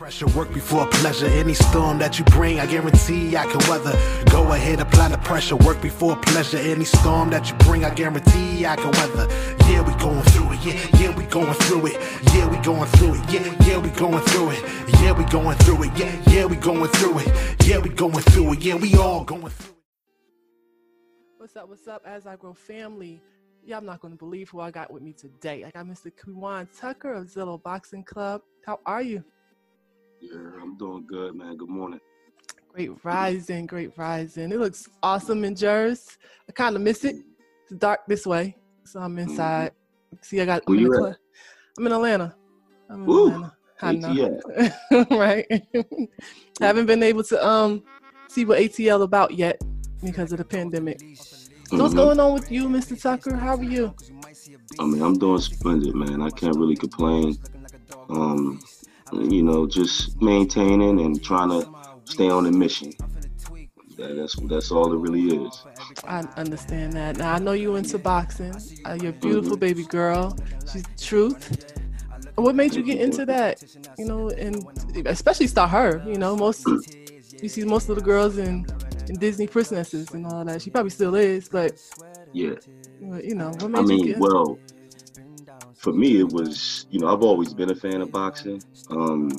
Pressure work before pleasure. Any storm that you bring, I guarantee I can weather. Go ahead, apply the pressure. Work before pleasure. Any storm that you bring, I guarantee I can weather. Yeah, we going through it. Yeah, yeah, we going through it. Yeah, we going through it. Yeah, yeah, we going through it. Yeah, we going through it. Yeah, yeah, we going through it. Yeah, we going through it. Yeah, we all going through it. What's up? What's up? As I grow family. Y'all I'm not going to believe who I got with me today. I got Mr. Kwan Tucker of Zilla Boxing Club. How are you? Yeah, I'm doing good, man. Good morning. Great rising, great rising. It looks awesome in Jersey. I kind of miss it. It's dark this way, so I'm mm-hmm. inside. Mm-hmm. See, I got. I'm, in, I'm in Atlanta. I'm in Woo, Atlanta. I know, right? Haven't been able to um see what ATL about yet because of the pandemic. So what's mm-hmm. going on with you, Mr. Tucker? How are you? I mean, I'm doing splendid, man. I can't really complain. Um, you know, just maintaining and trying to stay on the mission. that's that's all it really is. I understand that. Now I know you into boxing. Uh, you're a beautiful mm-hmm. baby girl. She's truth. What made you get into that? You know, and especially start her. You know, most you see most of the girls in in Disney princesses and all that. She probably still is, but yeah. You know, I mean, well, for me, it was, you know, I've always been a fan of boxing um,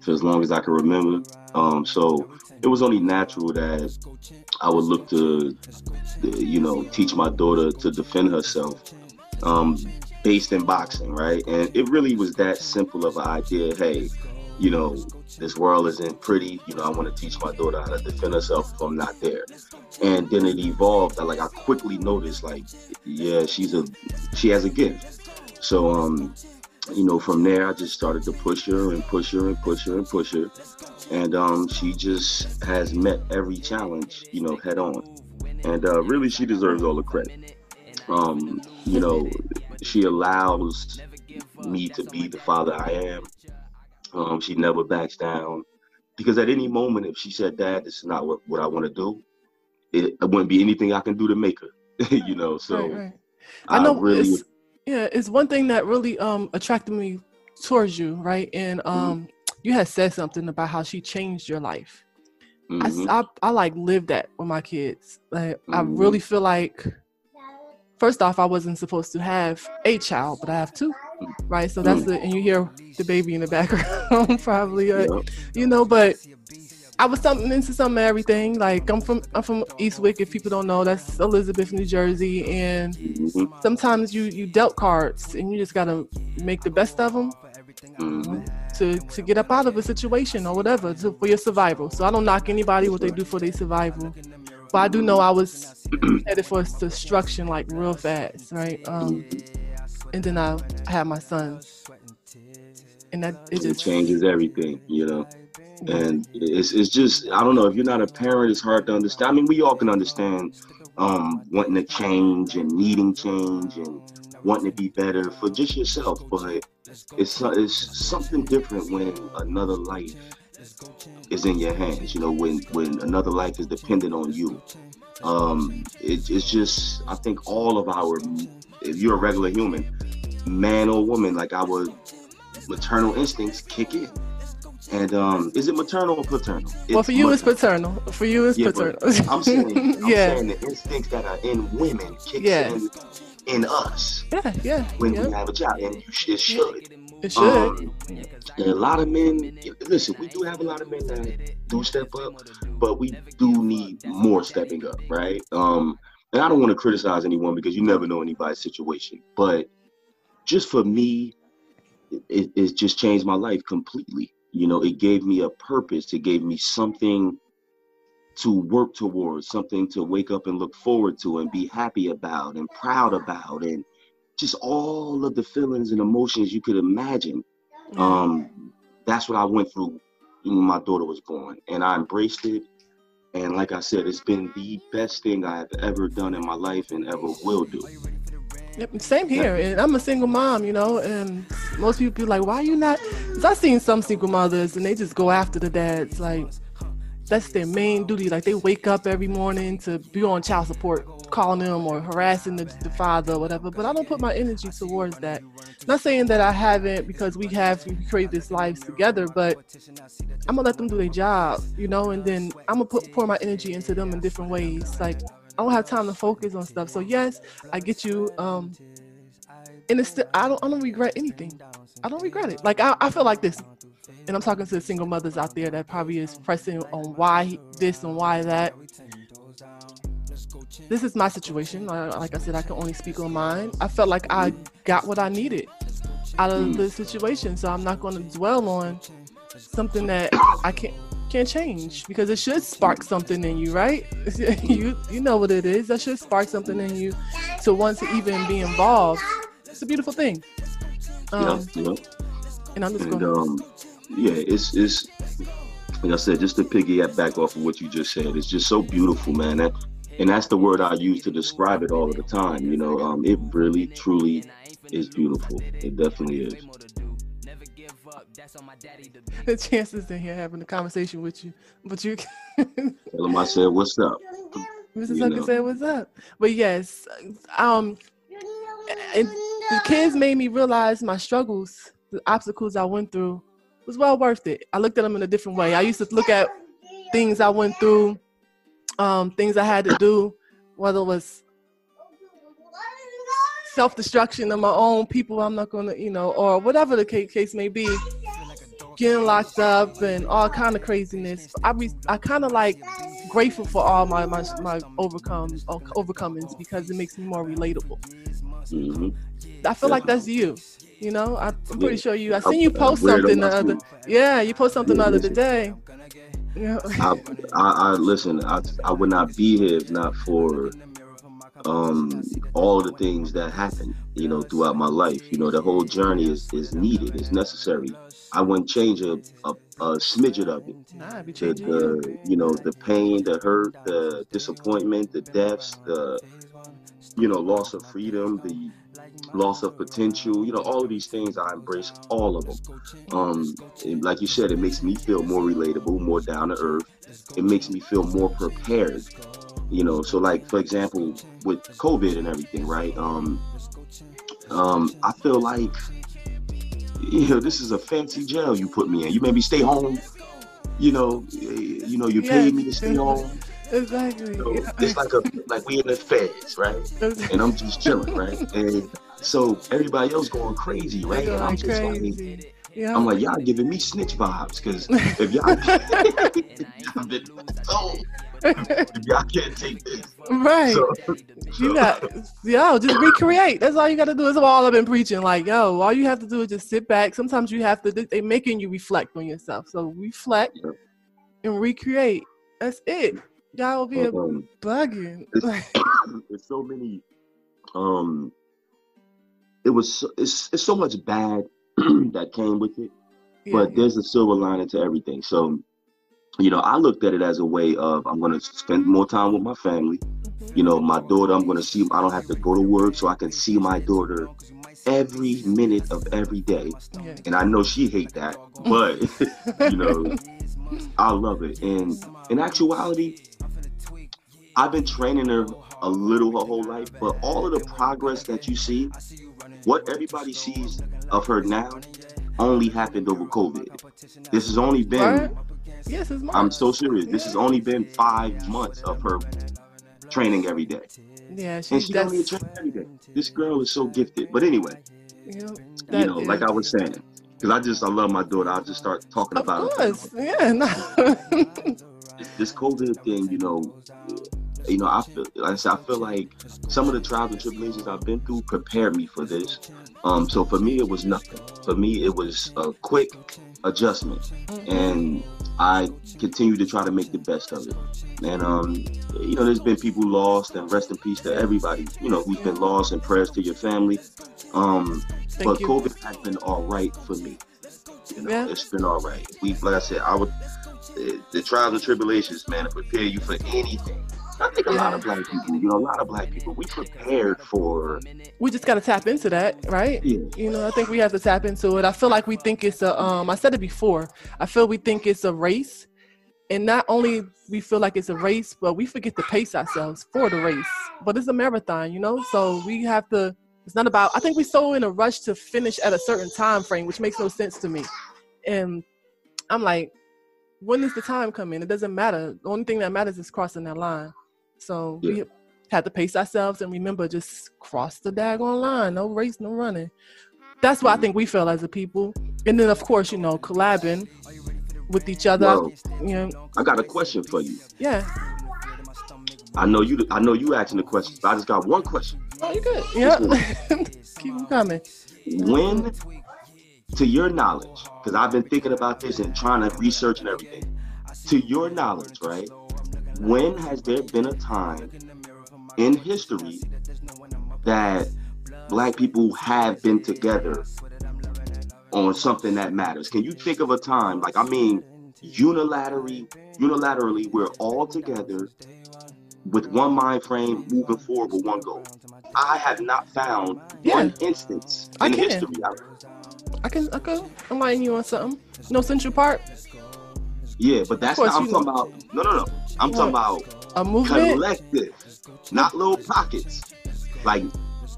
for as long as I can remember. Um, so it was only natural that I would look to, you know, teach my daughter to defend herself um, based in boxing, right? And it really was that simple of an idea. Hey, you know, this world isn't pretty. You know, I want to teach my daughter how to defend herself if I'm not there. And then it evolved. Like I quickly noticed, like, yeah, she's a, she has a gift. So, um, you know, from there, I just started to push her and push her and push her and push her. And um, she just has met every challenge, you know, head on. And uh, really, she deserves all the credit. Um, you know, she allows me to be the father I am. Um, she never backs down. Because at any moment, if she said, Dad, this is not what, what I want to do, it, it, wouldn't be anything I can do to make her, you know. So right, right. I know I really yeah, it's one thing that really um attracted me towards you, right? And mm-hmm. um mm-hmm. you had said something about how she changed your life. Mm-hmm. I, I, I like live that with my kids. Like mm-hmm. I really feel like first off, I wasn't supposed to have a child, but I have two, right? So that's mm. the and you hear the baby in the background probably, uh, yep. you know. But I was something into some everything. Like I'm from I'm from Eastwick. If people don't know, that's Elizabeth, New Jersey. And mm-hmm. sometimes you you dealt cards, and you just gotta make the best of them mm-hmm. to to get up out of a situation or whatever to, for your survival. So I don't knock anybody what they do for their survival, but I do know I was headed for destruction like real fast, right? Um, and then I, I had my son, and that it just it changes everything, you know and it's it's just I don't know if you're not a parent, it's hard to understand. I mean, we all can understand um, wanting to change and needing change and wanting to be better for just yourself, but it's it's something different when another life is in your hands. You know, when when another life is dependent on you. Um, it, it's just I think all of our if you're a regular human, man or woman, like our maternal instincts kick in and um, is it maternal or paternal? It's well, for you, maternal. it's paternal. For you, it's yeah, paternal. I'm saying, I'm yeah. saying the instincts that are in women kick yeah. in in us. Yeah, yeah. When yeah. we have a child, and you sh- it should. It should. Um, and a lot of men, listen, we do have a lot of men that do step up, but we do need more stepping up, right? Um, and I don't want to criticize anyone because you never know anybody's situation, but just for me, it, it just changed my life completely you know it gave me a purpose. It gave me something to work towards something to wake up and look forward to and be happy about and proud about and just all of the feelings and emotions you could imagine. Um that's what i went through when my daughter was born and i embraced it. And like i said it's been the best thing i have ever done in my life and ever will do Yep, same here. And I'm a single mom, you know, and most people be like, why are you not? Because I've seen some single mothers and they just go after the dads. Like, that's their main duty. Like they wake up every morning to be on child support, calling them or harassing the, the father or whatever. But I don't put my energy towards that. Not saying that I haven't because we have we create this lives together, but I'm gonna let them do their job, you know, and then I'm gonna put pour my energy into them in different ways. Like I don't have time to focus on stuff. So yes, I get you. Um, and it's still, I don't I don't regret anything. I don't regret it. Like I, I feel like this and I'm talking to the single mothers out there that probably is pressing on why this and why that. This is my situation. Like I said, I can only speak on mine. I felt like I got what I needed out of the situation, so I'm not going to dwell on something that I can't can't change because it should spark something in you, right? you you know what it is. That should spark something in you to want to even be involved. It's a beautiful thing. Um, yeah, yeah. And I'm just going. Um, yeah, it's it's like I said, just to piggyback back off of what you just said, it's just so beautiful, man. That, and that's the word I use to describe it all of the time. You know, um, it really, truly is beautiful. It definitely is. The chances in here having a conversation with you, but you. Tell him I said, "What's up?" Mrs. Tucker said, "What's up?" But yes, um, the kids made me realize my struggles, the obstacles I went through was well worth it. I looked at them in a different way. I used to look at things I went through, um, things I had to do, whether it was self destruction of my own people, I'm not gonna, you know, or whatever the case may be, getting locked up and all kind of craziness. I be, I kind of like grateful for all my my, my overcome overcomings because it makes me more relatable. Mm-hmm. I feel like that's you. You know, I, am pretty yeah. sure you. I seen you post something the other. Yeah, you post something the other day. Yeah. I, I, I listen. I, I would not be here if not for um all the things that happened you know throughout my life. You know the whole journey is is needed it's necessary. I wouldn't change a, a, a smidget of it. The, the you know the pain the hurt the disappointment the deaths the you know loss of freedom the loss of potential, you know, all of these things, I embrace all of them. Um, like you said, it makes me feel more relatable, more down to earth. It makes me feel more prepared, you know. So, like for example, with COVID and everything, right? Um, um, I feel like, you know, this is a fancy jail you put me in. You made me stay home. You know, you know, you paid me to stay home. Exactly. So it's like a like we in the feds, right? And I'm just chilling, right? And so everybody else going crazy, right? And I'm just crazy. like, yeah. I'm like, y'all giving me snitch vibes because if y'all, I've been told, if y'all can't take this, right? So, so. You got, yo, just recreate. That's all you got to do. Is all I've been preaching. Like, yo, all you have to do is just sit back. Sometimes you have to. They making you reflect on yourself. So reflect yeah. and recreate. That's it. Y'all will be um, bugging. There's so many um it was it's, it's so much bad that came with it yeah, but yeah. there's a silver lining to everything so you know i looked at it as a way of i'm going to spend more time with my family mm-hmm. you know my daughter i'm going to see i don't have to go to work so i can see my daughter every minute of every day yeah. and i know she hate that but you know i love it and in actuality i've been training her a little her whole life but all of the progress that you see what everybody sees of her now only happened over COVID. This has only been. Yes, I'm so serious. This has only been five months of her training every day. Yeah, and she does. only train every day. This girl is so gifted. But anyway, you know, like I was saying, because I just I love my daughter. I'll just start talking of about course. it. Yeah, no. this COVID thing, you know, you know, I feel like I said, I feel like some of the trials and tribulations I've been through prepared me for this. Um, so for me, it was nothing. For me, it was a quick adjustment, and I continue to try to make the best of it. And um, you know, there's been people lost, and rest in peace to everybody. You know, who's been lost, and prayers to your family. Um, but you. COVID has been all right for me. You know, yeah. it's been all right. We, like I said, I would the, the trials and tribulations, man, to prepare you for anything. I think a lot of black people, you know, a lot of black people, we prepared for. We just got to tap into that, right? Yeah. You know, I think we have to tap into it. I feel like we think it's a. Um, I said it before. I feel we think it's a race, and not only we feel like it's a race, but we forget to pace ourselves for the race. But it's a marathon, you know. So we have to. It's not about. I think we're so in a rush to finish at a certain time frame, which makes no sense to me. And I'm like, when is the time coming? It doesn't matter. The only thing that matters is crossing that line. So yeah. we had to pace ourselves and remember just cross the daggone line. No race, no running. That's what I think we feel as a people. And then of course, you know, collabing with each other. Well, you know. I got a question for you. Yeah. I know you. I know you asking the questions. I just got one question. Oh, you good? Yeah. Keep them coming. When, to your knowledge, because I've been thinking about this and trying to research and everything. To your knowledge, right? When has there been a time in history that black people have been together on something that matters. Can you think of a time, like I mean, unilaterally, unilaterally, we're all together with one mind frame, moving forward with one goal. I have not found yeah. one instance in history. I can, I can, I'm lighting you on something. No Central Park. Yeah, but that's not. I'm talking know. about. No, no, no. I'm what? talking about a movement, collective, not little pockets. Like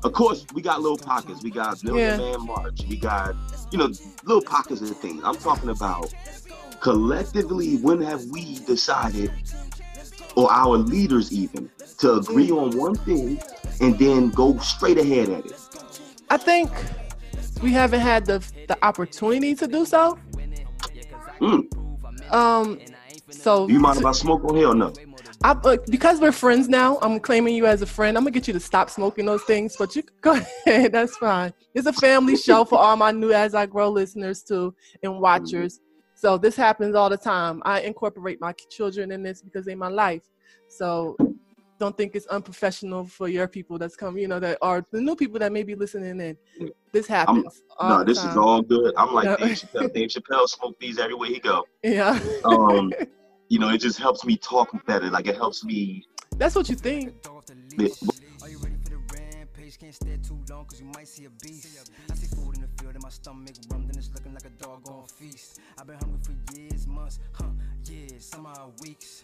of course, we got little pockets. We got Million yeah. Man March. We got, you know, little pockets of things. I'm talking about collectively, when have we decided, or our leaders even, to agree on one thing and then go straight ahead at it? I think we haven't had the the opportunity to do so. Mm. Um. So. Do you mind if I smoke on here or no? I, uh, because we're friends now, I'm claiming you as a friend. I'm gonna get you to stop smoking those things, but you go ahead. That's fine. It's a family show for all my new as I grow listeners too and watchers. So this happens all the time. I incorporate my children in this because they're my life. So don't think it's unprofessional for your people that's coming, you know, that are the new people that may be listening in. This happens. no, this time. is all good. I'm like Dave Chappelle. Dave Chappelle smoke these everywhere he go. Yeah. Um, you know, it just helps me talk better. Like it helps me. That's what you think. Yeah. Can't stay too long cause you might see a beast. I see food in the field and my stomach rum, then it's looking like a doggone feast. I've been hungry for years, months, huh, years, some weeks.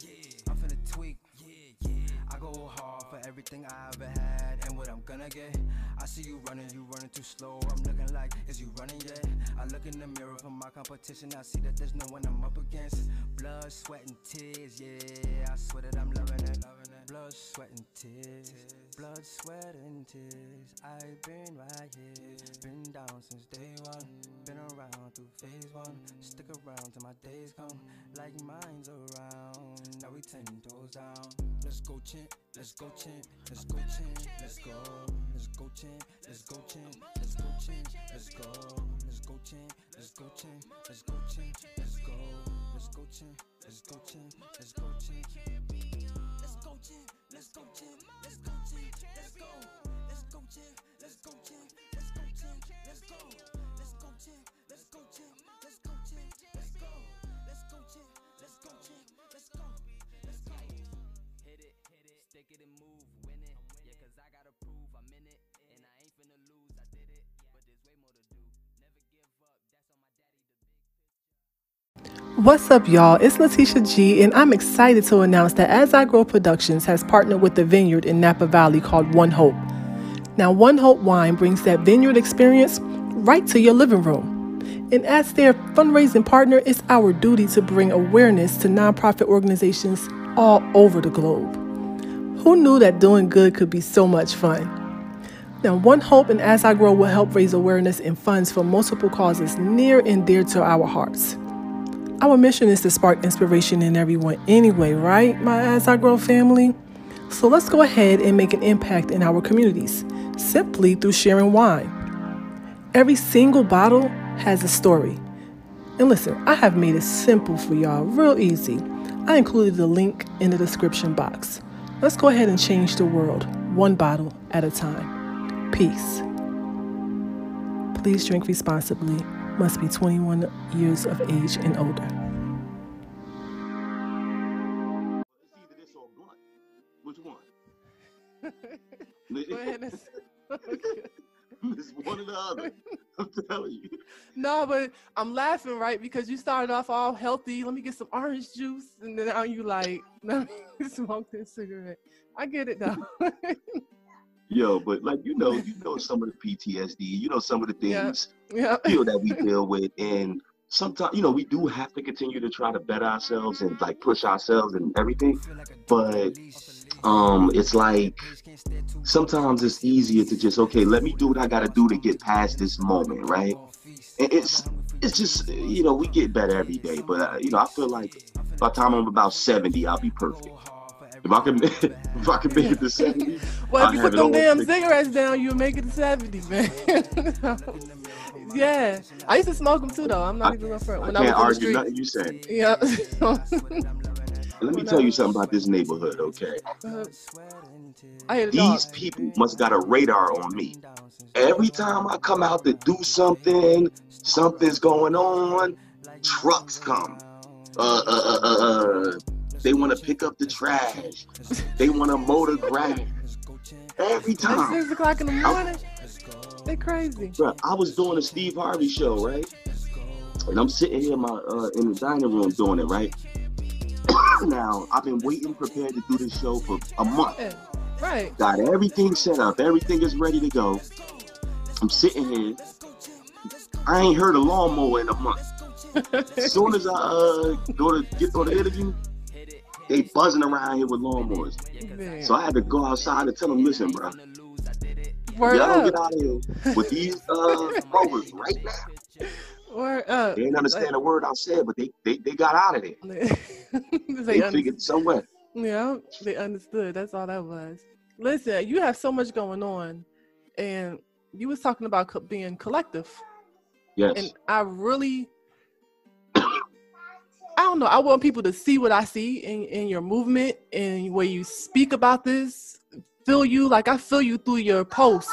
I'm finna tweak, yeah, yeah. I go hard for everything I ever had and what I'm gonna get. I see you running, you running too slow. I'm looking like, is you running yet? I look in the mirror for my competition. I see that there's no one I'm up against. Blood, sweat, and tears, yeah. I swear that I'm loving it. Blood, sweat, and tears. Blood, sweat, and tears. I've been right here. Been down since day one. Been around through phase one. Stick around till my days come. Like mine's around. Now we ten toes down. Let's go, champ. Let's go, champ. Let's go, champ. Let's go. Let's go, champ. Let's go, champ. Let's go, champ. Let's go. Let's go, champ. Let's go, champ. Let's go, champ. Let's go. Let's go, champ. Let's go, champ. Let's go, champ. Let's go, champ. Let's go, champ. Let's go, champ. Let's go. Let's go, champ. Let's go, champ. Let's go, champ. Let's go. Let's go, champ. Let's go, champ. Let's go, champ. Let's go. Let's go, champ. Let's go, champ. It, and move, win it. Yeah, cause I gotta prove I'm in it. And I ain't finna lose, I did it. But there's way more to do. Never give up, that's on my daddy, the big picture. What's up, y'all? It's Letitia G, and I'm excited to announce that As I Grow Productions has partnered with the vineyard in Napa Valley called One Hope. Now, One Hope Wine brings that vineyard experience right to your living room. And as their fundraising partner, it's our duty to bring awareness to nonprofit organizations all over the globe. Who knew that doing good could be so much fun? Now, One Hope and As I Grow will help raise awareness and funds for multiple causes near and dear to our hearts. Our mission is to spark inspiration in everyone anyway, right, my As I Grow family? So let's go ahead and make an impact in our communities simply through sharing wine. Every single bottle has a story. And listen, I have made it simple for y'all, real easy. I included the link in the description box. Let's go ahead and change the world, one bottle at a time. Peace. Please drink responsibly. Must be 21 years of age and older. Which one? It's one or the other. I'm telling you. No, but I'm laughing, right? Because you started off all healthy. Let me get some orange juice, and then now you like, smoke this cigarette. I get it though. Yo, but like you know, you know some of the PTSD, you know some of the things yeah. you know that we deal with, and sometimes you know we do have to continue to try to better ourselves and like push ourselves and everything, but um, it's like sometimes it's easier to just okay, let me do what I got to do to get past this moment, right? And it's it's just you know we get better every day, but uh, you know I feel like by the time I'm about seventy, I'll be perfect. If I can, if I can make it to seventy, well, if you put them damn cigarettes down, you'll make it to seventy, man. yeah, I used to smoke them too, though. I'm not I, even gonna front. When I, can't I argue nothing you said. Yeah. Let me tell you something about this neighborhood, okay? Uh, These people must got a radar on me. Every time I come out to do something, something's going on. Trucks come. Uh, uh, uh, uh, uh they want to pick up the trash. They want to mow the grass. Every time. At six o'clock in the morning. They crazy. Bro, I was doing a Steve Harvey show, right? And I'm sitting here in my uh, in the dining room doing it, right? now I've been waiting prepared to do this show for a month. Yeah, right. Got everything set up. Everything is ready to go. I'm sitting here. I ain't heard a lawnmower in a month. as soon as I uh, go to get on the interview, they buzzing around here with lawnmowers. Man. So I had to go outside and tell them, listen, bro. Word y'all don't get out of here with these uh, mowers right now. Word up. They didn't understand like, a word I said, but they they, they got out of it. they, they figured somewhere. Yeah, they understood. That's all that was. Listen, you have so much going on, and you was talking about co- being collective. Yes. And I really, I don't know. I want people to see what I see in, in your movement and where you speak about this. Feel you like I feel you through your posts,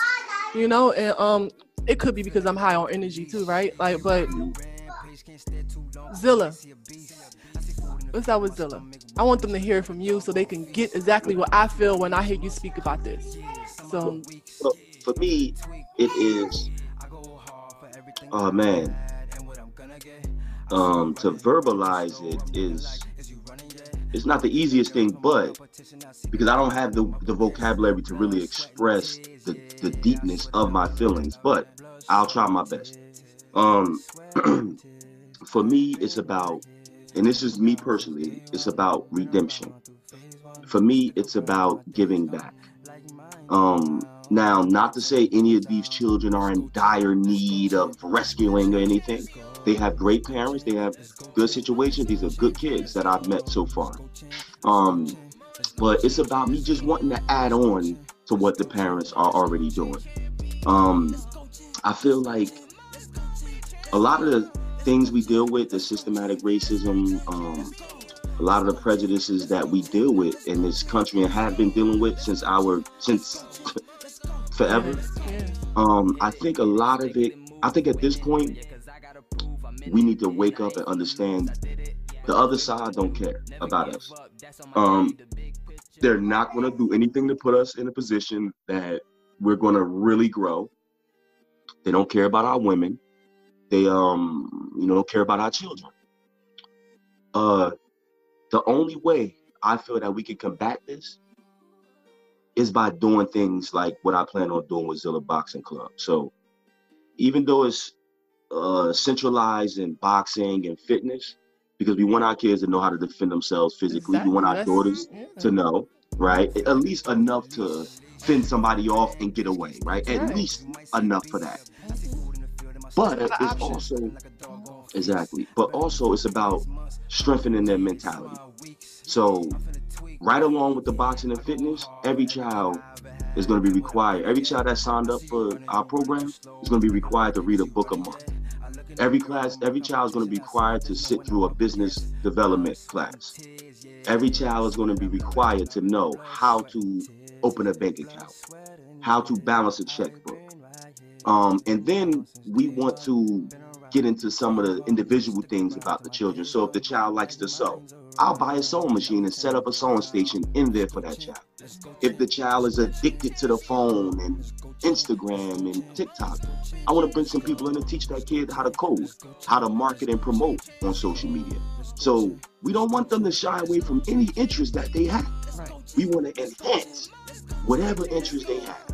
you know. And um, it could be because I'm high on energy too, right? Like, but Zilla, what's up with Zilla? I want them to hear from you so they can get exactly what I feel when I hear you speak about this. So, so for me, it is, oh man, um, to verbalize it is it's not the easiest thing, but because I don't have the, the vocabulary to really express the, the deepness of my feelings, but I'll try my best. Um, for me, it's about, and this is me personally, it's about redemption. For me, it's about giving back. Um, now, not to say any of these children are in dire need of rescuing or anything. They have great parents. They have good situations. These are good kids that I've met so far. Um, but it's about me just wanting to add on to what the parents are already doing. Um, I feel like a lot of the things we deal with, the systematic racism, um, a lot of the prejudices that we deal with in this country and have been dealing with since our since forever. Um, I think a lot of it. I think at this point, we need to wake up and understand the other side don't care about us. Um, they're not going to do anything to put us in a position that we're going to really grow. They don't care about our women. They um, you know, don't care about our children. Uh, the only way I feel that we can combat this is by doing things like what I plan on doing with Zilla Boxing Club. So even though it's uh, centralized in boxing and fitness, because we want our kids to know how to defend themselves physically. Exactly. We want our daughters yeah. to know, right? At least enough to fend somebody off and get away, right? At right. least enough for that. But it's also exactly, but also it's about strengthening their mentality. So right along with the boxing and fitness, every child is going to be required. Every child that signed up for our program is going to be required to read a book a month. Every class, every child is going to be required to sit through a business development class. Every child is going to be required to know how to open a bank account, how to balance a checkbook. Um, and then we want to get into some of the individual things about the children. So if the child likes to sew, I'll buy a sewing machine and set up a sewing station in there for that child. If the child is addicted to the phone and Instagram and TikTok, I want to bring some people in and teach that kid how to code, how to market and promote on social media. So we don't want them to shy away from any interest that they have. We want to enhance whatever interest they have.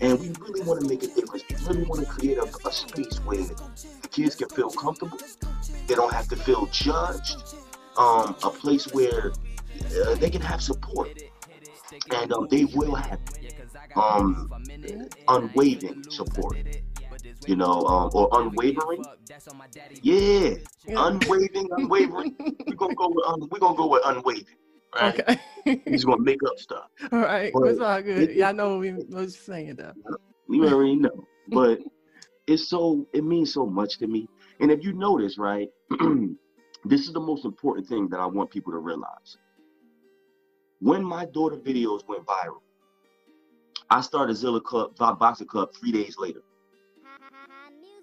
And we really want to make a difference. We really want to create a, a space where the kids can feel comfortable. They don't have to feel judged. Um, a place where uh, they can have support. And um, they will have um, unwavering support. You know, um, or unwavering. Yeah, unwavering, unwavering. we're gonna go with un- we're gonna go with unwavering. Right? Okay. He's gonna make up stuff. All right, but it's all good. It, Y'all know what we was saying though. You already know, but it's so it means so much to me. And if you notice, right, this is the most important thing that I want people to realize. When my daughter videos went viral, I started Zilla Club, Boxing Club three days later.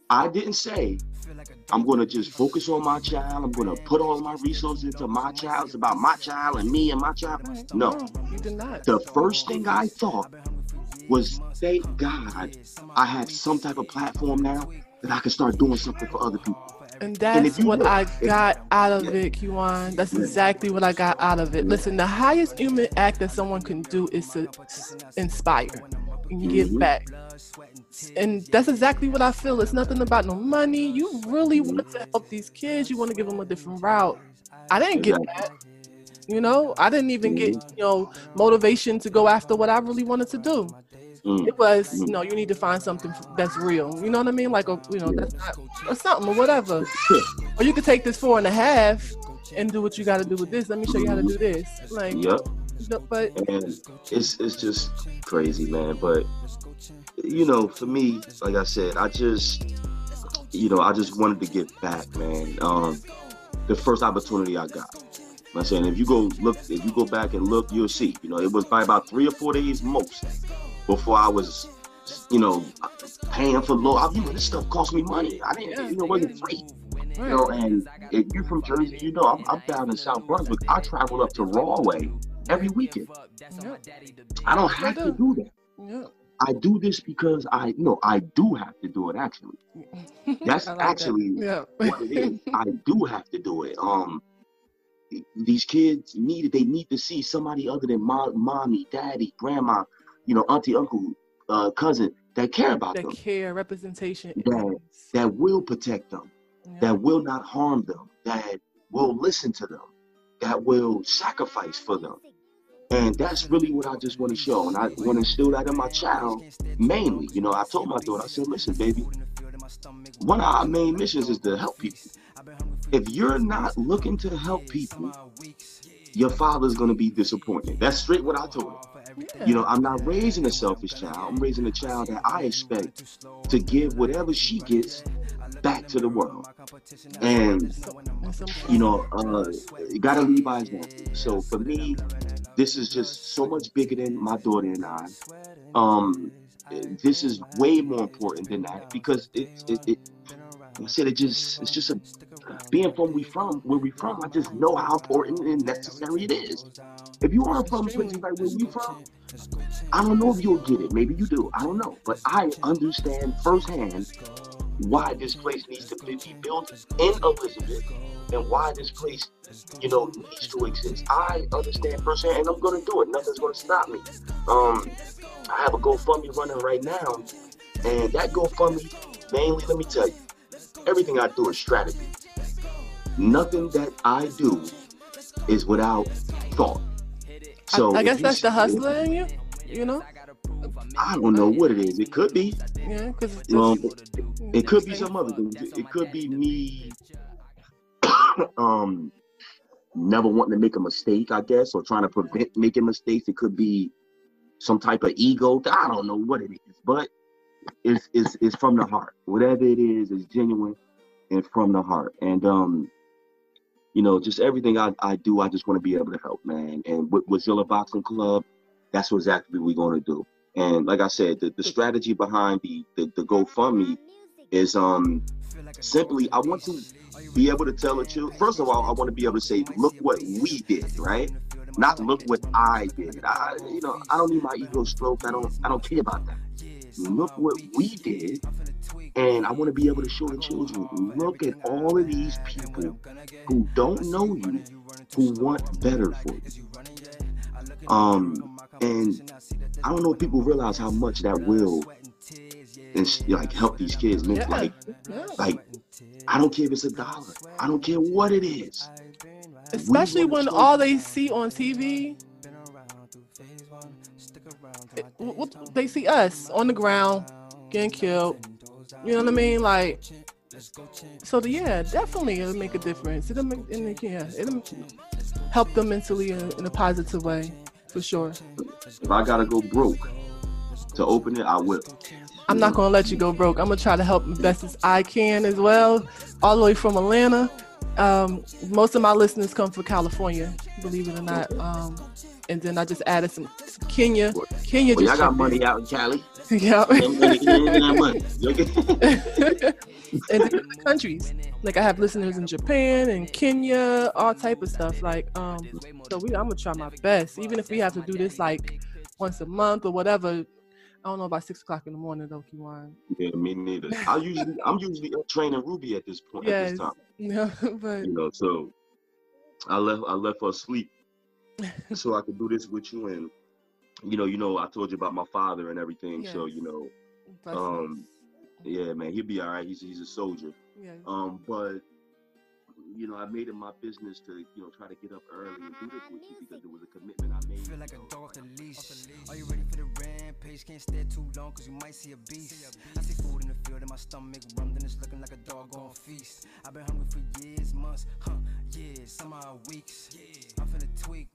I didn't say I'm going to just focus on my child. I'm going to put all my resources into my child. It's about my child and me and my child. No. The first thing I thought was, thank God I have some type of platform now that I can start doing something for other people. And that's and what look, I got out of it, Kiwan. That's exactly what I got out of it. Listen, the highest human act that someone can do is to inspire and give mm-hmm. back. And that's exactly what I feel. It's nothing about no money. You really want to help these kids. You want to give them a different route. I didn't get that. You know, I didn't even get, mm-hmm. you know, motivation to go after what I really wanted to do. Mm. It was, mm. you know, you need to find something that's real. You know what I mean? Like, a, you know, that's not, or something or whatever. or you could take this four and a half and do what you got to do with this. Let me show you how to do this. Like, yep. But and it's it's just crazy, man. But you know, for me, like I said, I just, you know, I just wanted to get back, man. Um, the first opportunity I got. I'm saying if you go look, if you go back and look, you'll see. You know, it was by about three or four days most before I was, you know, paying for low. You know, this stuff cost me money. I didn't, you know, it wasn't free. You know, and if you're from Jersey, you know, I'm, I'm down in South Brunswick. I travel up to Rahway every weekend. I don't have to do that. I do this because I, know, I do have to do it. Actually, that's like actually that. yeah. what it is. I do have to do it. Um, these kids need it. They need to see somebody other than mom, mommy, daddy, grandma, you know, auntie, uncle, uh, cousin that care about them. that them. care, representation. That, that will protect them, yeah. that will not harm them, that will listen to them, that will sacrifice for them. And that's really what I just want to show. And I want to instill that in my child mainly. You know, I told my daughter, I said, listen, baby, one of our main missions is to help people. If you're not looking to help people, your father's going to be disappointed. That's straight what I told her. You know, I'm not raising a selfish child. I'm raising a child that I expect to give whatever she gets back to the world. And you know, uh, you gotta lead by example. So for me, this is just so much bigger than my daughter and I. Um, this is way more important than that because it, it, it I said it just it's just a being from we from where we from. I just know how important and necessary it is. If you aren't from places like where we from, I don't know if you'll get it. Maybe you do. I don't know. But I understand firsthand why this place needs to be built in Elizabeth and why this place, you know, needs to exist. I understand firsthand and I'm gonna do it. Nothing's gonna stop me. Um I have a GoFundMe running right now, and that GoFundMe mainly, let me tell you, everything I do is strategy. Nothing that I do is without thought. So I, I guess that's the hustler in you, you know. I don't know what it is. It could be. Yeah, because um, it could be some other things. It could be me, um, never wanting to make a mistake, I guess, or trying to prevent making mistakes. It could be some type of ego. I don't know what it is, but it's it's it's from the heart. Whatever it is, is genuine and from the heart. And um, you know, just everything I, I do, I just want to be able to help, man. And with, Zilla Boxing Club, that's what exactly we're going to do. And like I said, the, the strategy behind the, the, the GoFundMe is um simply I want to be able to tell the children. First of all, I want to be able to say, look what we did, right? Not look what I did. I, you know, I don't need my ego stroke. I don't, I don't care about that. Look what we did, and I want to be able to show the children. Look at all of these people who don't know you, who want better for you. Um, and I don't know if people realize how much that will and like help these kids. Yeah. Like, like I don't care if it's a dollar. I don't care what it is. Especially when all they see on TV, it, they see us on the ground getting killed. You know what I mean? Like, so the, yeah, definitely it'll make a difference. It'll make, it, yeah, it'll help them mentally in, in a positive way, for sure. If I gotta go broke to open it, I will. I'm not gonna let you go broke. I'm gonna try to help as best as I can as well, all the way from Atlanta. Um, most of my listeners come from California, believe it or not. Um, and then I just added some, some Kenya. Kenya well, just. got money out in Cali. yeah. and different countries. Like I have listeners in Japan and Kenya, all type of stuff. Like, um, so we, I'm gonna try my best, even if we have to do this like once a month or whatever. I don't know about six o'clock in the morning though, Kiwan. Yeah, me neither. I usually I'm usually training Ruby at this point yes. at this time. Yeah, but you know, so I left I left her asleep so I could do this with you and you know, you know, I told you about my father and everything. Yes. So, you know, um yeah, man, he'll be all right. He's he's a soldier. Yeah. Um, but you know, I made it my business to, you know, try to get up early and do this with you because it was a commitment I made. Feel like a dog off the leash. Are you ready for the rampage? Can't stay too long because you might see a beast. I see food in the field and my stomach rumbling. It's looking like a dog on feast. I've been hungry for years, months, huh? Years, some are weeks. I'm finna tweak.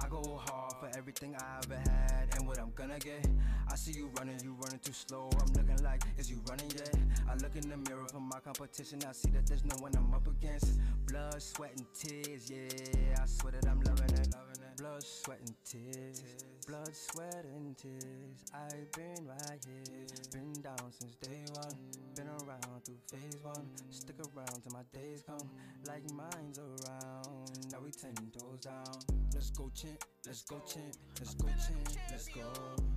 I go hard for everything I ever had and what I'm gonna get. I see you running, you running too slow. I'm looking like, is you running yet? I look in the mirror for my competition. I see that there's no one I'm up against. Blood, sweat, and tears, yeah. I swear that I'm loving it. Blood, sweat, and tears. Blood, sweat, and tears. I've been right here. Been down since day one. Been around through phase one. Stick around till my days come. Like mine's around. Now we ten toes down. Let's go champ. Let's go champ. Let's go champ. Let's go.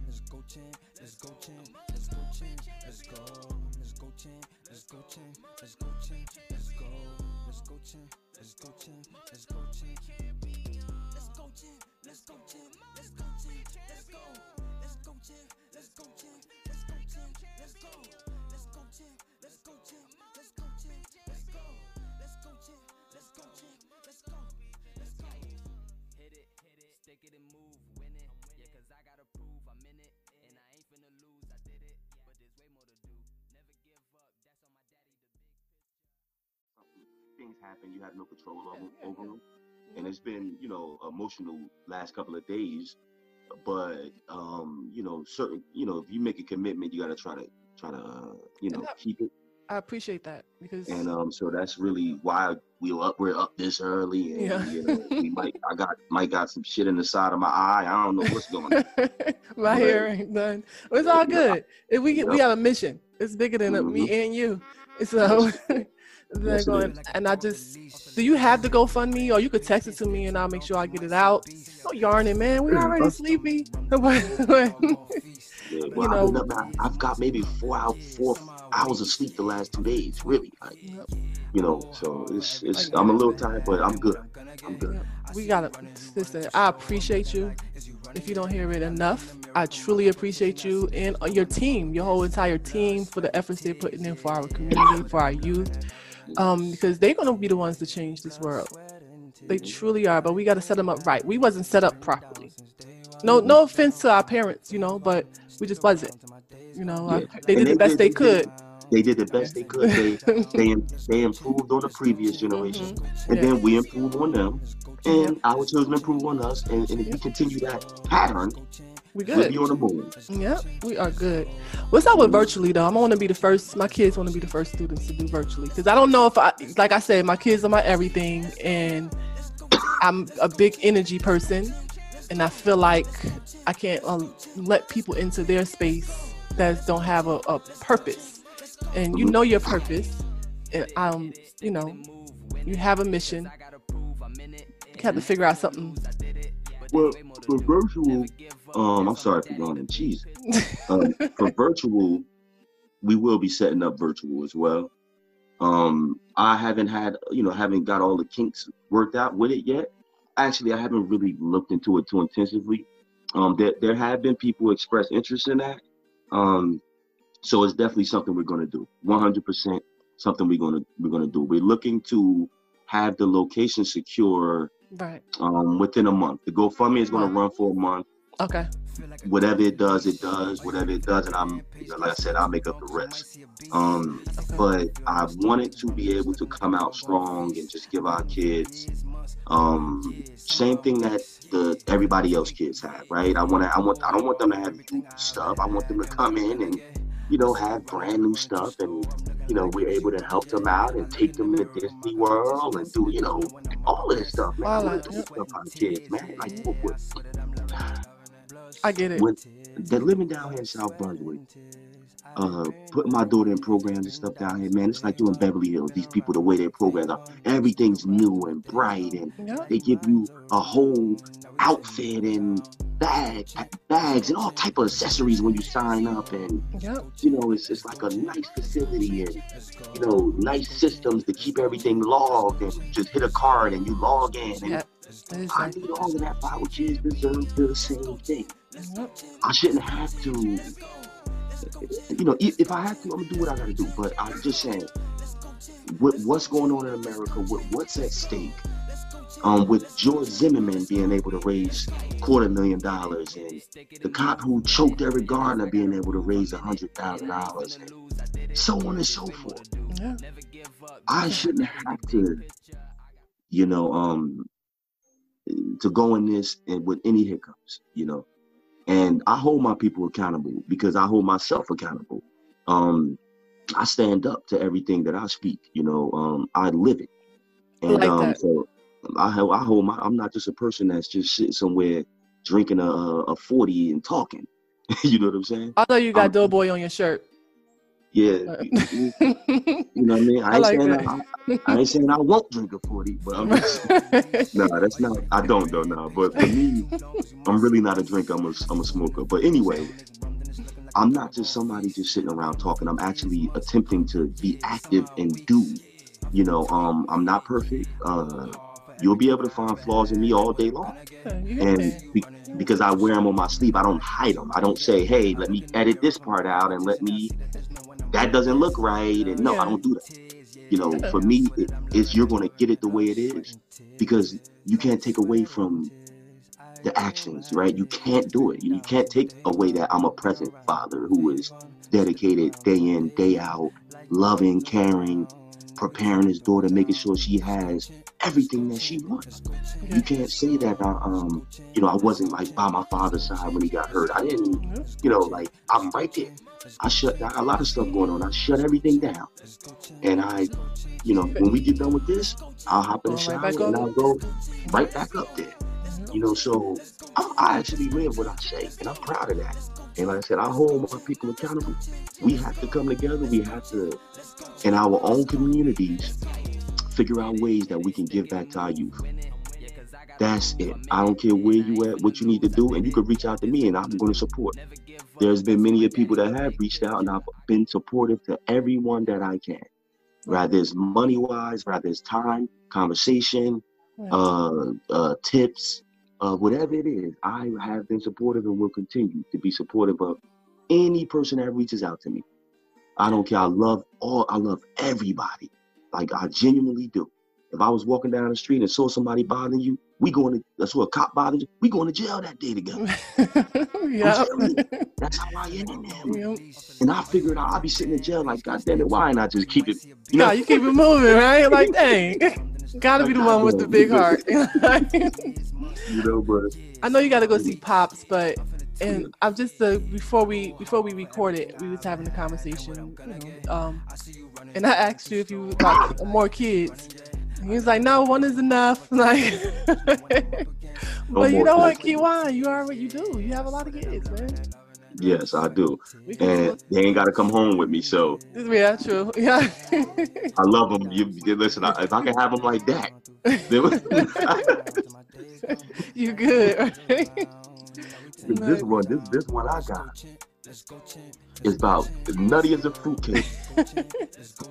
Let's go champ. Let's go champ. Let's go champ. Let's go. Let's go champ. Let's go champ. Let's go champ. Let's go. Let's go champ. Let's go champ. Let's go champ. Let's go champ. Let's go champ. Let's go champ. Let's go. Let's go champ. Let's go champ. Let's go champ. Let's go. Let's go champ. Let's go champ. Hit it, and move, win it. Yeah, cause I gotta prove I'm in it. And I ain't finna lose, I did it. But there's way more to do. Never give up, that's on my daddy, the big picture. Things happen, you have no control over, over them and it's been you know emotional last couple of days but um you know certain you know if you make a commitment you got to try to try to uh, you know keep it I appreciate that because and um so that's really why we are up we're up this early and yeah. you know we might I got might got some shit in the side of my eye I don't know what's going on my hair ain't done it's all good if we get, we have a mission it's bigger than mm-hmm. me and you so Yes, going, and I just, do you have the GoFundMe or you could text it to me and I'll make sure I get it out? No yarning, man. We're already sleepy. yeah, well, you know, I've got maybe four out four hours of sleep the last two days. Really, like, you know. So it's it's. I'm a little tired, but I'm good. I'm good. We got it, sister. I appreciate you. If you don't hear it enough, I truly appreciate you and your team, your whole entire team, for the efforts they're putting in for our community, for our youth um, because they're going to be the ones to change this world. They truly are, but we got to set them up right. We wasn't set up properly. No, no offense to our parents, you know, but we just wasn't. You know, yeah. I, they did the best they, they could. They did the best they could. They they, they improved on the previous generation, mm-hmm. and yeah. then we improved on them, and our children improved on us. And, and if we continue that pattern, we good. We'll be on the move. Yep, we are good. What's up with virtually though? I'm gonna be the first. My kids want to be the first students to do virtually because I don't know if I, like I said, my kids are my everything, and I'm a big energy person, and I feel like I can't um, let people into their space that don't have a, a purpose. and you know your purpose, and um, you know, you have a mission. You have to figure out something. Well, for virtual, um, I'm sorry for going in cheese. Um, for virtual, we will be setting up virtual as well. Um, I haven't had, you know, haven't got all the kinks worked out with it yet. Actually, I haven't really looked into it too intensively. Um, there, there have been people express interest in that. Um, so it's definitely something we're going to do. 100% something we're going to we're going to do. We're looking to have the location secure right um, within a month. The GoFundMe is going to run for a month. Okay. Whatever it does, it does. Whatever it does, and I'm like I said, I'll make up the rest. Um, but I wanted to be able to come out strong and just give our kids um, same thing that the everybody else kids have, right? I want to, I want, I don't want them to have stuff. I want them to come in and you know have brand new stuff and you know, we're able to help them out and take them to Disney World and do, you know, all of this stuff, man. I want to do stuff on kids, man. Like, what, what, I get it. When they're living down here in South Brunswick, uh, putting my daughter in programs and stuff down here, man, it's like doing Beverly Hills. These people, the way they programs are, everything's new and bright, and yep. they give you a whole outfit and bag, bags and all type of accessories when you sign up, and yep. you know, it's just like a nice facility and you know, nice systems to keep everything logged, and just hit a card and you log in. And yep. I need all of that, but our kids deserve the same thing. I shouldn't have to you know, if I have to, I'm gonna do what I gotta do. But I'm just saying, with what's going on in America, with what's at stake, um, with George Zimmerman being able to raise quarter million dollars, and the cop who choked Eric Garner being able to raise a hundred thousand dollars, and so on and so forth. I shouldn't have to, you know, um, to go in this and with any hiccups, you know. And I hold my people accountable because I hold myself accountable. Um, I stand up to everything that I speak. You know, um, I live it, and like um, so I I hold my. I'm not just a person that's just sitting somewhere drinking a a forty and talking. you know what I'm saying? I know you got um, Doughboy on your shirt. Yeah, uh, you, know what I mean. I, I like saying I, I, ain't saying I won't drink a forty, but I'm just no. Nah, that's not. I don't though now. But for me, I'm really not a drinker. I'm a I'm a smoker. But anyway, I'm not just somebody just sitting around talking. I'm actually attempting to be active and do. You know, um, I'm not perfect. Uh, you'll be able to find flaws in me all day long. And be, because I wear them on my sleeve, I don't hide them. I don't say, hey, let me edit this part out and let me that doesn't look right. And no, yeah. I don't do that. You know, for me, it, it's you're going to get it the way it is because you can't take away from the actions, right? You can't do it. You can't take away that I'm a present father who is dedicated day in, day out, loving, caring, preparing his daughter, making sure she has everything that she wants. You can't say that, I, um, you know, I wasn't like by my father's side when he got hurt. I didn't, you know, like I'm right there. I shut down a lot of stuff going on. I shut everything down, and I, you know, when we get done with this, I'll hop in the shower right and I'll go right back up there. You know, so I, I actually live what I say, and I'm proud of that. And like I said, I hold my people accountable. We have to come together. We have to, in our own communities, figure out ways that we can give back to our youth. That's it. I don't care where you at, what you need to do, and you can reach out to me, and I'm going to support. There's been many people that have reached out, and I've been supportive to everyone that I can. Rather it's money wise, rather it's time, conversation, uh, uh, tips, uh, whatever it is. I have been supportive and will continue to be supportive of any person that reaches out to me. I don't care. I love all. I love everybody. Like I genuinely do. If I was walking down the street and saw somebody bothering you, we going to that's what a cop bothered you. We going to jail that day together. yeah, that's how I am. Yep. And I figured out I'll be sitting in jail like, God damn it, why not just keep it? You know, you keep it moving, right? Like, dang, gotta be the one with the big heart. you know, but I know you got to go see pops, but and I'm just uh, before we before we recorded, we was having a conversation, you know, um, and I asked you if you got more kids. And he was like, "No, one is enough." Like, but you know what, Kiwan, you are what you do. You have a lot of kids, man. Yes, I do. And they ain't got to come home with me. So yeah, true. Yeah, I love them. You, you listen. I, if I can have them like that, you good. This one, this this one I got is about nutty as a fruitcake.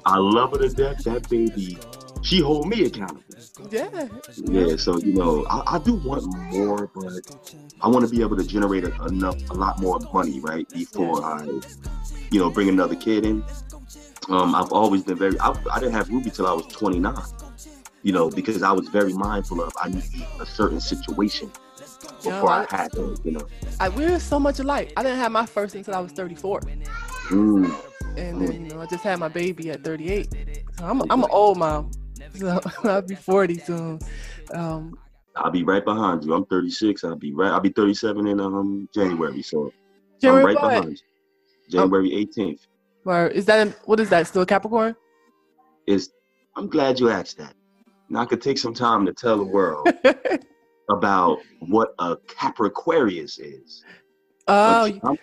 I love her to death. That baby, she hold me accountable. Yeah. Yeah. So you know, I, I do want more, but I want to be able to generate a, enough, a lot more money, right, before I, you know, bring another kid in. Um, I've always been very. I, I didn't have Ruby till I was 29. You know, because I was very mindful of I need a certain situation before I, had her. You know, I, we were so much alike. I didn't have my first until I was 34. Mm. And then you know, I just had my baby at 38. So I'm I'm an old mom. So I'll be 40 soon. Um, I'll be right behind you. I'm 36. I'll be right. I'll be 37 in um January. So January I'm right what? behind you. January 18th. Or is that what is that? Still Capricorn? Is I'm glad you asked that. Now I could take some time to tell the world about what a Capricornius is. Oh, I'm,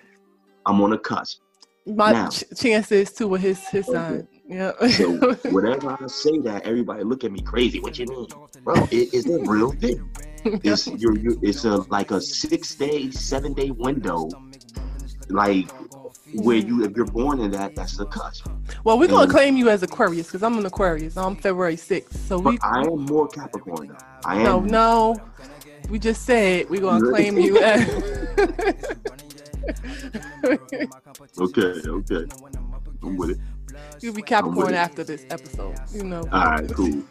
I'm on a cusp. My now, ch- chances too with his his sign. Yeah. so whenever I say that, everybody look at me crazy. What you mean, bro? It, it's a real thing. It's you're, you're, it's a like a six day, seven day window, like where you if you're born in that, that's the cusp. Well, we're gonna claim you as Aquarius because I'm an Aquarius. I'm February 6th, so we. I am more Capricorn though. I am. No, no. We just said we're gonna claim you as. okay, okay. I'm with it. You'll be Capricorn after this episode. You know. All right, cool.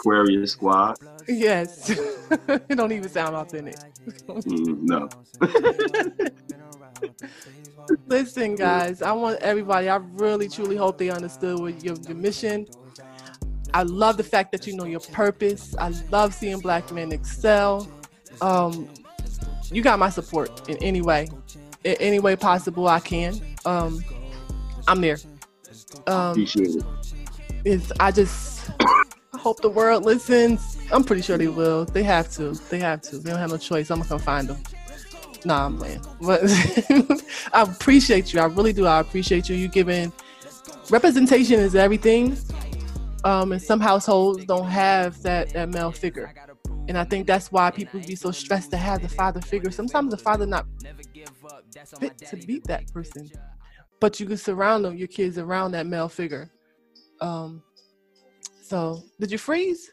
Aquarius squad. Yes. it don't even sound authentic. Mm, no. Listen, guys, I want everybody, I really truly hope they understood what your, your mission. I love the fact that you know your purpose. I love seeing black men excel. Um, you got my support in any way, in any way possible I can. Um, I'm there. Um, Appreciate it. Is I just I hope the world listens. I'm pretty sure they will. They have to. They have to. They don't have no choice. I'm gonna come find them. Nah, I'm playing. But I appreciate you. I really do. I appreciate you. You giving representation is everything. Um, and some households don't have that that male figure. And I think that's why people be so stressed to have the father figure. Sometimes the father not fit to be that person but you can surround them, your kids around that male figure. Um, so did you freeze?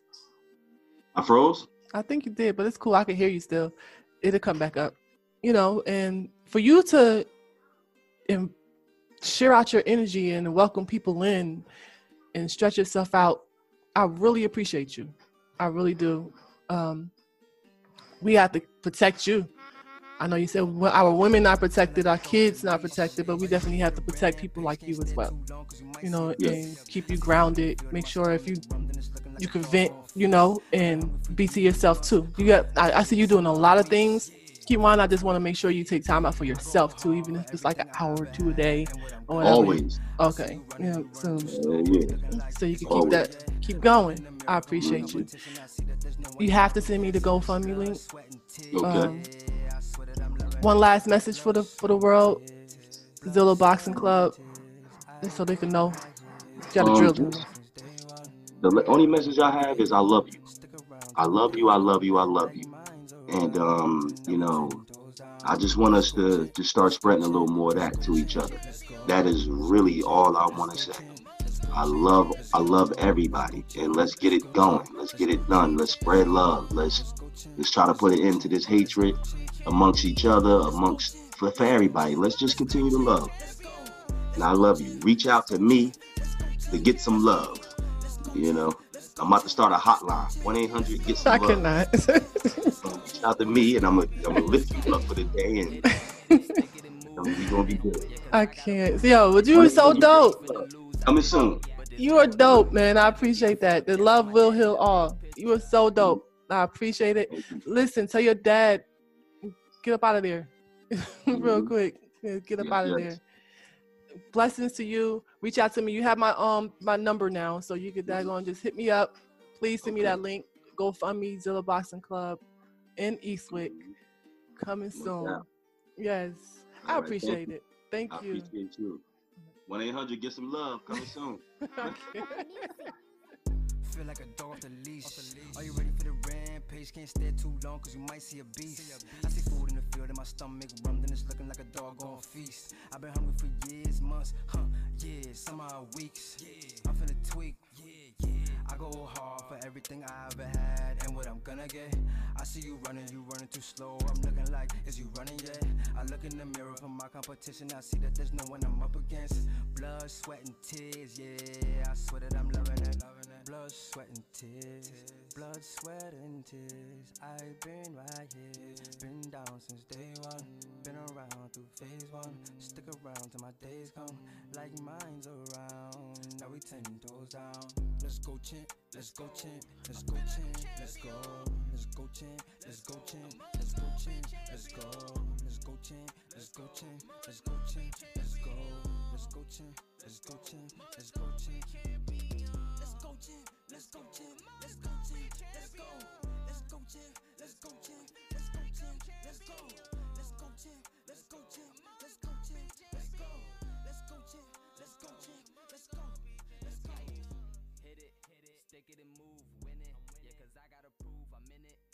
I froze. I think you did, but it's cool. I can hear you still. It'll come back up, you know. And for you to and share out your energy and welcome people in and stretch yourself out, I really appreciate you. I really do. Um, we have to protect you I know you said well, our women not protected, our kids not protected, but we definitely have to protect people like you as well. You know, yes. and keep you grounded. Make sure if you you can vent, you know, and be to yourself too. You got. I, I see you doing a lot of things. Keep on. I just want to make sure you take time out for yourself too, even if it's like an hour or two a day or whatever. Always. Okay. Yeah. So. Yeah. So you can keep Always. that. Keep going. I appreciate you. You have to send me the GoFundMe link. Okay. Um, one last message for the for the world, Zilla Boxing Club, so they can know. You gotta um, drill The only message I have is I love you. I love you. I love you. I love you. And um, you know, I just want us to to start spreading a little more of that to each other. That is really all I want to say. I love I love everybody and let's get it going. Let's get it done. Let's spread love. Let's let's try to put it into this hatred amongst each other, amongst for, for everybody. Let's just continue to love. And I love you. Reach out to me to get some love. You know, I'm about to start a hotline. 1 800 get some I love. cannot. out to me and I'm going to lift you up for the day and we're to be good. I can't. Yo, but you were so dope. Coming soon. You are dope, man. I appreciate that. The love will heal all. You are so dope. I appreciate it. Listen, tell your dad get up out of there real mm-hmm. quick. Get up out of there. Blessings to you. Reach out to me. You have my um my number now, so you could mm-hmm. just hit me up. Please send me that link. Go fund me Zilla Boxing Club in Eastwick. Coming soon. Yes. I right, appreciate it. Thank I you. I appreciate you. 1 800, get some love coming soon. Feel like a dog off the leash. Are you ready for the rampage? Can't stay too long, cause you might see a beast. I see food in the field and my stomach rumbling. It's looking like a doggone feast. I've been hungry for years, months, huh? Years, somehow weeks. I'm finna tweak. I go hard for everything I ever had and what I'm gonna get. I see you running, you running too slow. I'm looking like, is you running yet? I look in the mirror for my competition. I see that there's no one I'm up against. Blood, sweat, and tears, yeah. I swear that I'm loving it. Blood, sweat, and tears. Blood, sweat, and tears. I've been right here. Been down since day one. Been around through phase one. Stick around till my days come. Like mine's around. Now we ten toes down. Let's go, champ. Let's go, champ. Let's go, champ. Let's go. Let's go, champ. Let's go, champ. Let's go, champ. Let's go. Let's go, champ. Let's go, champ. Let's go, champ. Let's go. Let's go, champ. Let's go, champ. Let's go, champ let's go champ. let's go champ. let's go, let's go champ. let's go champ. let's go chin, let's go, let's go chin, let's go champ. let's go chin, let's go, let's go chin, let's go champ. let's go, let's go. Hit it, hit it, stick it and move, win it. Yeah, cause I gotta prove I'm in it.